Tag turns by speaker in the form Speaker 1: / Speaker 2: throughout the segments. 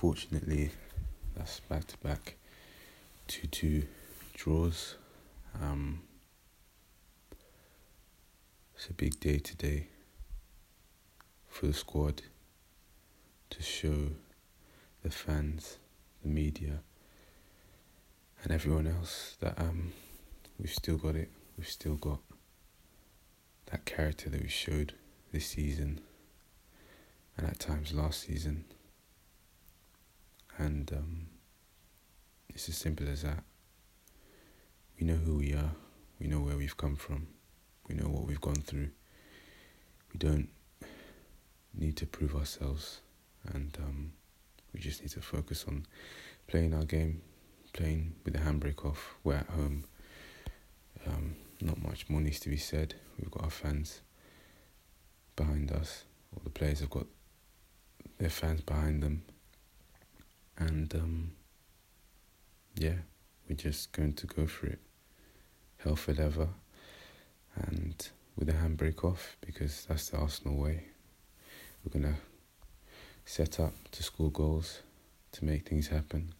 Speaker 1: unfortunately, that's back to back 2 2 draws. Um, it's a big day today for the squad to show the fans, the media, and everyone else that um, we've still got it. We've still got that character that we showed this season and at times last season. And um, it's as simple as that. We know who we are, we know where we've come from, we know what we've gone through. We don't need to prove ourselves, and um, we just need to focus on playing our game, playing with the handbrake off. We're at home. Um, not much more needs to be said. We've got our fans behind us. All the players have got their fans behind them. And um, yeah, we're just going to go for it. Hell for leather. And with the handbrake off, because that's the Arsenal way. We're to set up to score goals, to make things happen.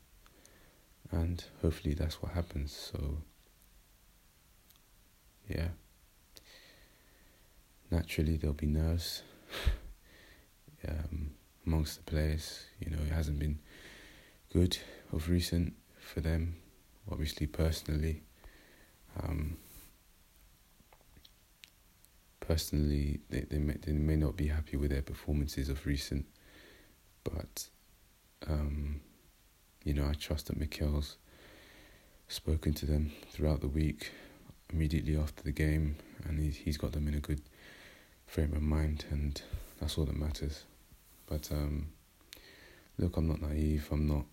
Speaker 1: And hopefully that's what happens. So, yeah. Naturally, there'll be nerves. um, amongst the players. You know, it hasn't been good of recent for them, obviously, personally. Um, personally, they, they, may, they may not be happy with their performances of recent, but, um, you know, I trust that Mikel's spoken to them throughout the week, immediately after the game, and he, he's got them in a good frame of mind, and that's all that matters. But um, look, I'm not naive. I'm not.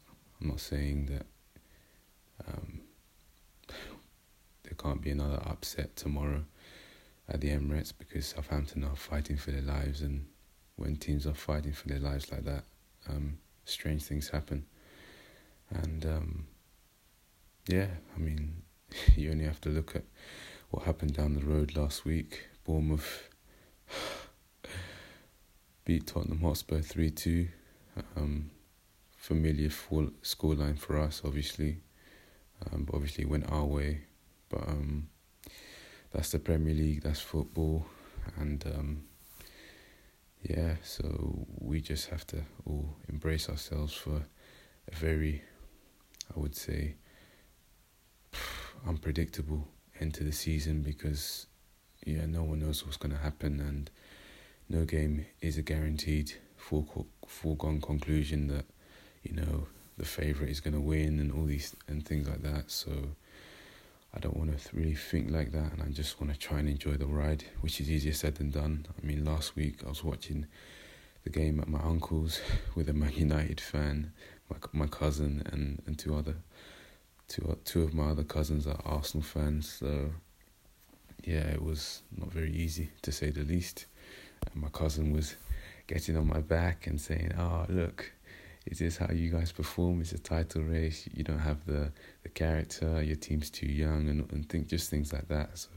Speaker 1: I'm not saying that um, there can't be another upset tomorrow at the Emirates because Southampton are fighting for their lives, and when teams are fighting for their lives like that, um, strange things happen. And um, yeah, I mean, you only have to look at what happened down the road last week. Bournemouth beat Tottenham Hotspur 3 2. Um, familiar full scoreline for us, obviously. Um, but obviously, it went our way. But um, that's the Premier League, that's football. And um, yeah, so we just have to all embrace ourselves for a very, I would say, unpredictable end to the season because, yeah, no one knows what's going to happen. And no game is a guaranteed foregone conclusion that you know the favorite is going to win and all these and things like that. So I don't want to really think like that, and I just want to try and enjoy the ride, which is easier said than done. I mean, last week I was watching the game at my uncle's with a Man United fan, my my cousin, and and two other two two of my other cousins are Arsenal fans. So yeah, it was not very easy to say the least. And my cousin was getting on my back and saying, "Oh, look, is this how you guys perform? It's a title race. You don't have the, the character. Your team's too young, and and think just things like that." So,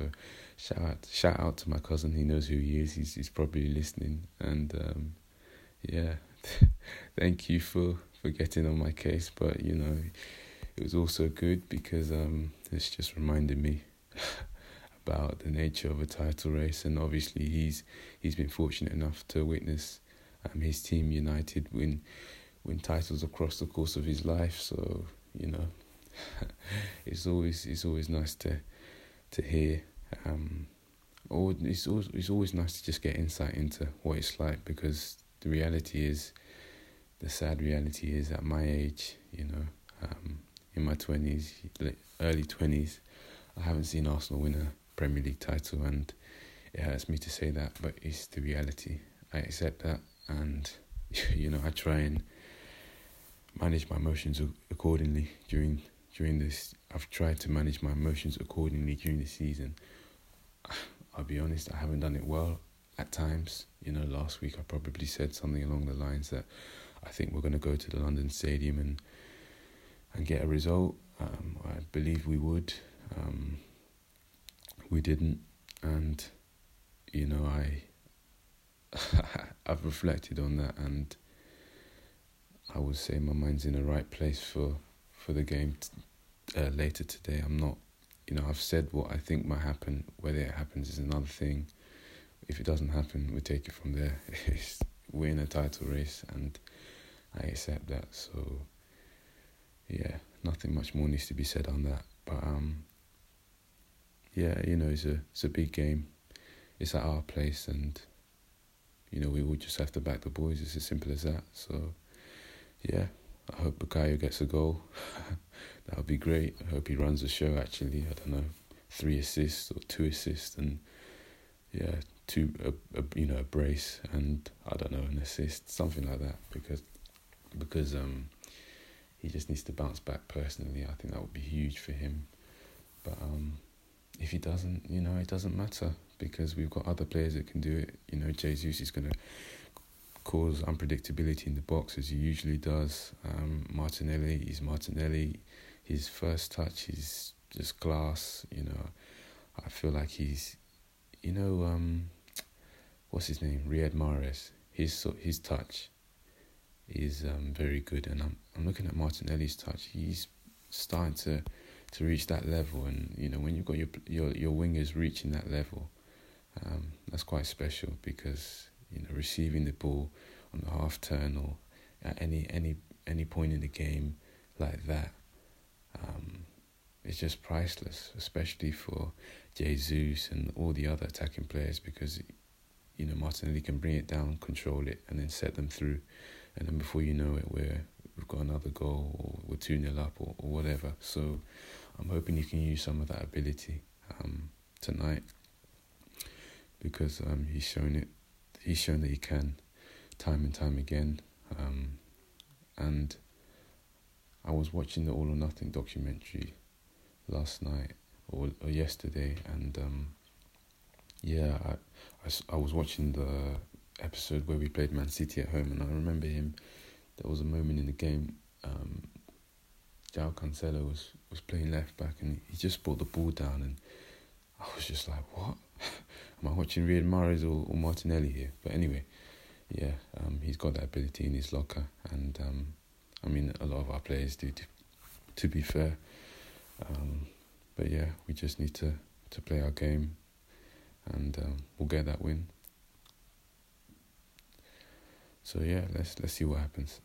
Speaker 1: shout out shout out to my cousin. He knows who he is. He's he's probably listening, and um, yeah, thank you for for getting on my case. But you know, it was also good because um, it's just reminded me about the nature of a title race, and obviously he's he's been fortunate enough to witness um, his team United win win titles across the course of his life. So you know, it's always it's always nice to to hear. Um, or it's always, it's always nice to just get insight into what it's like because the reality is, the sad reality is at my age, you know, um, in my twenties, early twenties, I haven't seen Arsenal win a Premier League title, and it hurts me to say that, but it's the reality. I accept that, and you know, I try and manage my emotions accordingly during during this. I've tried to manage my emotions accordingly during the season. I'll be honest, I haven't done it well at times. You know, last week I probably said something along the lines that I think we're going to go to the London Stadium and and get a result. Um, I believe we would. Um, we didn't, and you know I I've reflected on that, and I would say my mind's in the right place for for the game t- uh, later today. I'm not, you know, I've said what I think might happen. Whether it happens is another thing. If it doesn't happen, we take it from there. we're in a title race, and I accept that. So, yeah, nothing much more needs to be said on that. But um, yeah, you know, it's a it's a big game. It's at our place, and you know, we will just have to back the boys. It's as simple as that. So, yeah, I hope Bukayo gets a goal. that would be great. I hope he runs the show. Actually, I don't know, three assists or two assists, and yeah, two a, a you know a brace and I don't know an assist, something like that. Because because um he just needs to bounce back personally. I think that would be huge for him. But um if he doesn't, you know, it doesn't matter because we've got other players that can do it. You know, Jesus is going to cause unpredictability in the box as he usually does. Um, Martinelli, he's Martinelli. His first touch is just glass. You know, I feel like he's, you know, um, what's his name, Riyad Mahrez. His his touch is um, very good, and I'm I'm looking at Martinelli's touch. He's starting to to reach that level, and you know when you've got your your your wingers reaching that level, um, that's quite special because you know receiving the ball on the half turn or at any any any point in the game like that, um, it's just priceless, especially for Jesus and all the other attacking players because you know Martinelli can bring it down, control it, and then set them through, and then before you know it, we're we've got another goal or we're two 0 up or, or whatever. So I'm hoping you can use some of that ability um, tonight because um, he's shown it. He's shown that he can, time and time again. Um, and I was watching the All or Nothing documentary last night or, or yesterday, and um, yeah, I, I, I was watching the episode where we played Man City at home, and I remember him. There was a moment in the game. Um, João Cancelo was was playing left back, and he just brought the ball down, and I was just like, "What? Am I watching Riyad Mahrez or, or Martinelli here?" But anyway, yeah, um, he's got that ability in his locker, and um, I mean, a lot of our players do. To, to be fair, um, but yeah, we just need to to play our game, and um, we'll get that win. So yeah, let's let's see what happens.